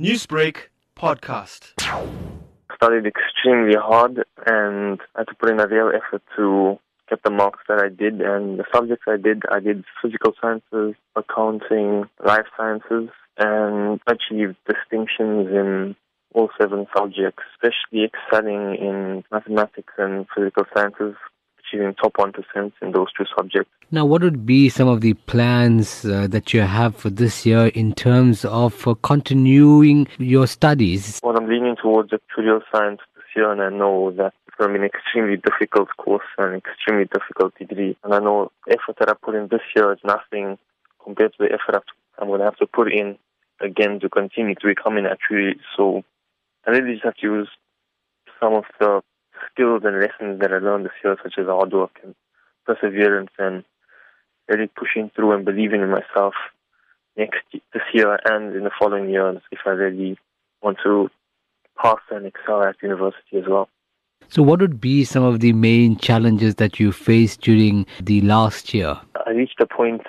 Newsbreak podcast. Studied extremely hard and I had to put in a real effort to get the marks that I did and the subjects I did. I did physical sciences, accounting, life sciences, and achieved distinctions in all seven subjects, especially excelling in mathematics and physical sciences, achieving top 1% in those two subjects. Now, what would be some of the plans uh, that you have for this year in terms of uh, continuing your studies? Well, I'm leaning towards actuarial science this year, and I know that it's going to be an extremely difficult course and extremely difficult degree. And I know the effort that I put in this year is nothing compared to the effort I'm going to have to put in again to continue to become an actuary. So I really just have to use some of the skills and lessons that I learned this year, such as hard work and perseverance and really pushing through and believing in myself next this year and in the following years if I really want to pass and excel at university as well. So, what would be some of the main challenges that you faced during the last year? I reached a point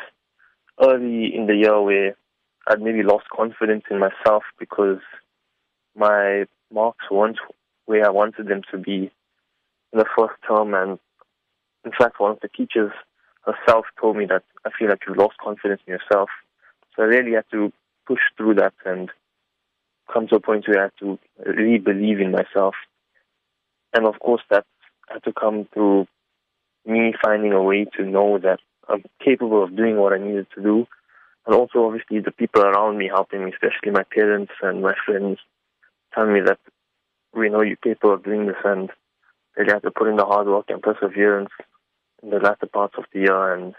early in the year where I'd maybe lost confidence in myself because my marks weren't where I wanted them to be in the first term. And in fact, one of the teachers herself told me that I feel like you've lost confidence in yourself. So I really had to push through that and come to a point where I had to really believe in myself. And of course, that had to come through me finding a way to know that I'm capable of doing what I needed to do. And also, obviously, the people around me helping me, especially my parents and my friends, telling me that we know you're capable of doing this and really have to put in the hard work and perseverance in the latter parts of the year and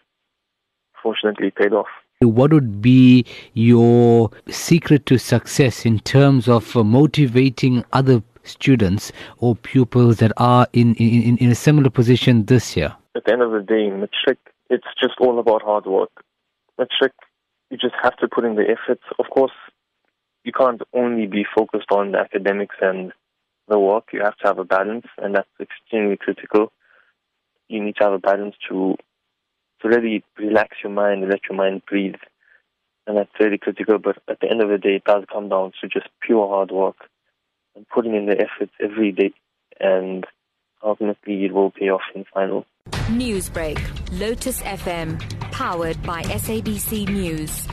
fortunately paid off. What would be your secret to success in terms of uh, motivating other students or pupils that are in, in, in a similar position this year? At the end of the day, matric, it's just all about hard work. Matric, you just have to put in the effort. Of course, you can't only be focused on the academics and the work. You have to have a balance, and that's extremely critical. You need to have a balance to to really relax your mind and let your mind breathe. And that's really critical. But at the end of the day, it does come down to just pure hard work and putting in the effort every day. And ultimately, it will pay off in the final. Newsbreak, Lotus FM, powered by SABC News.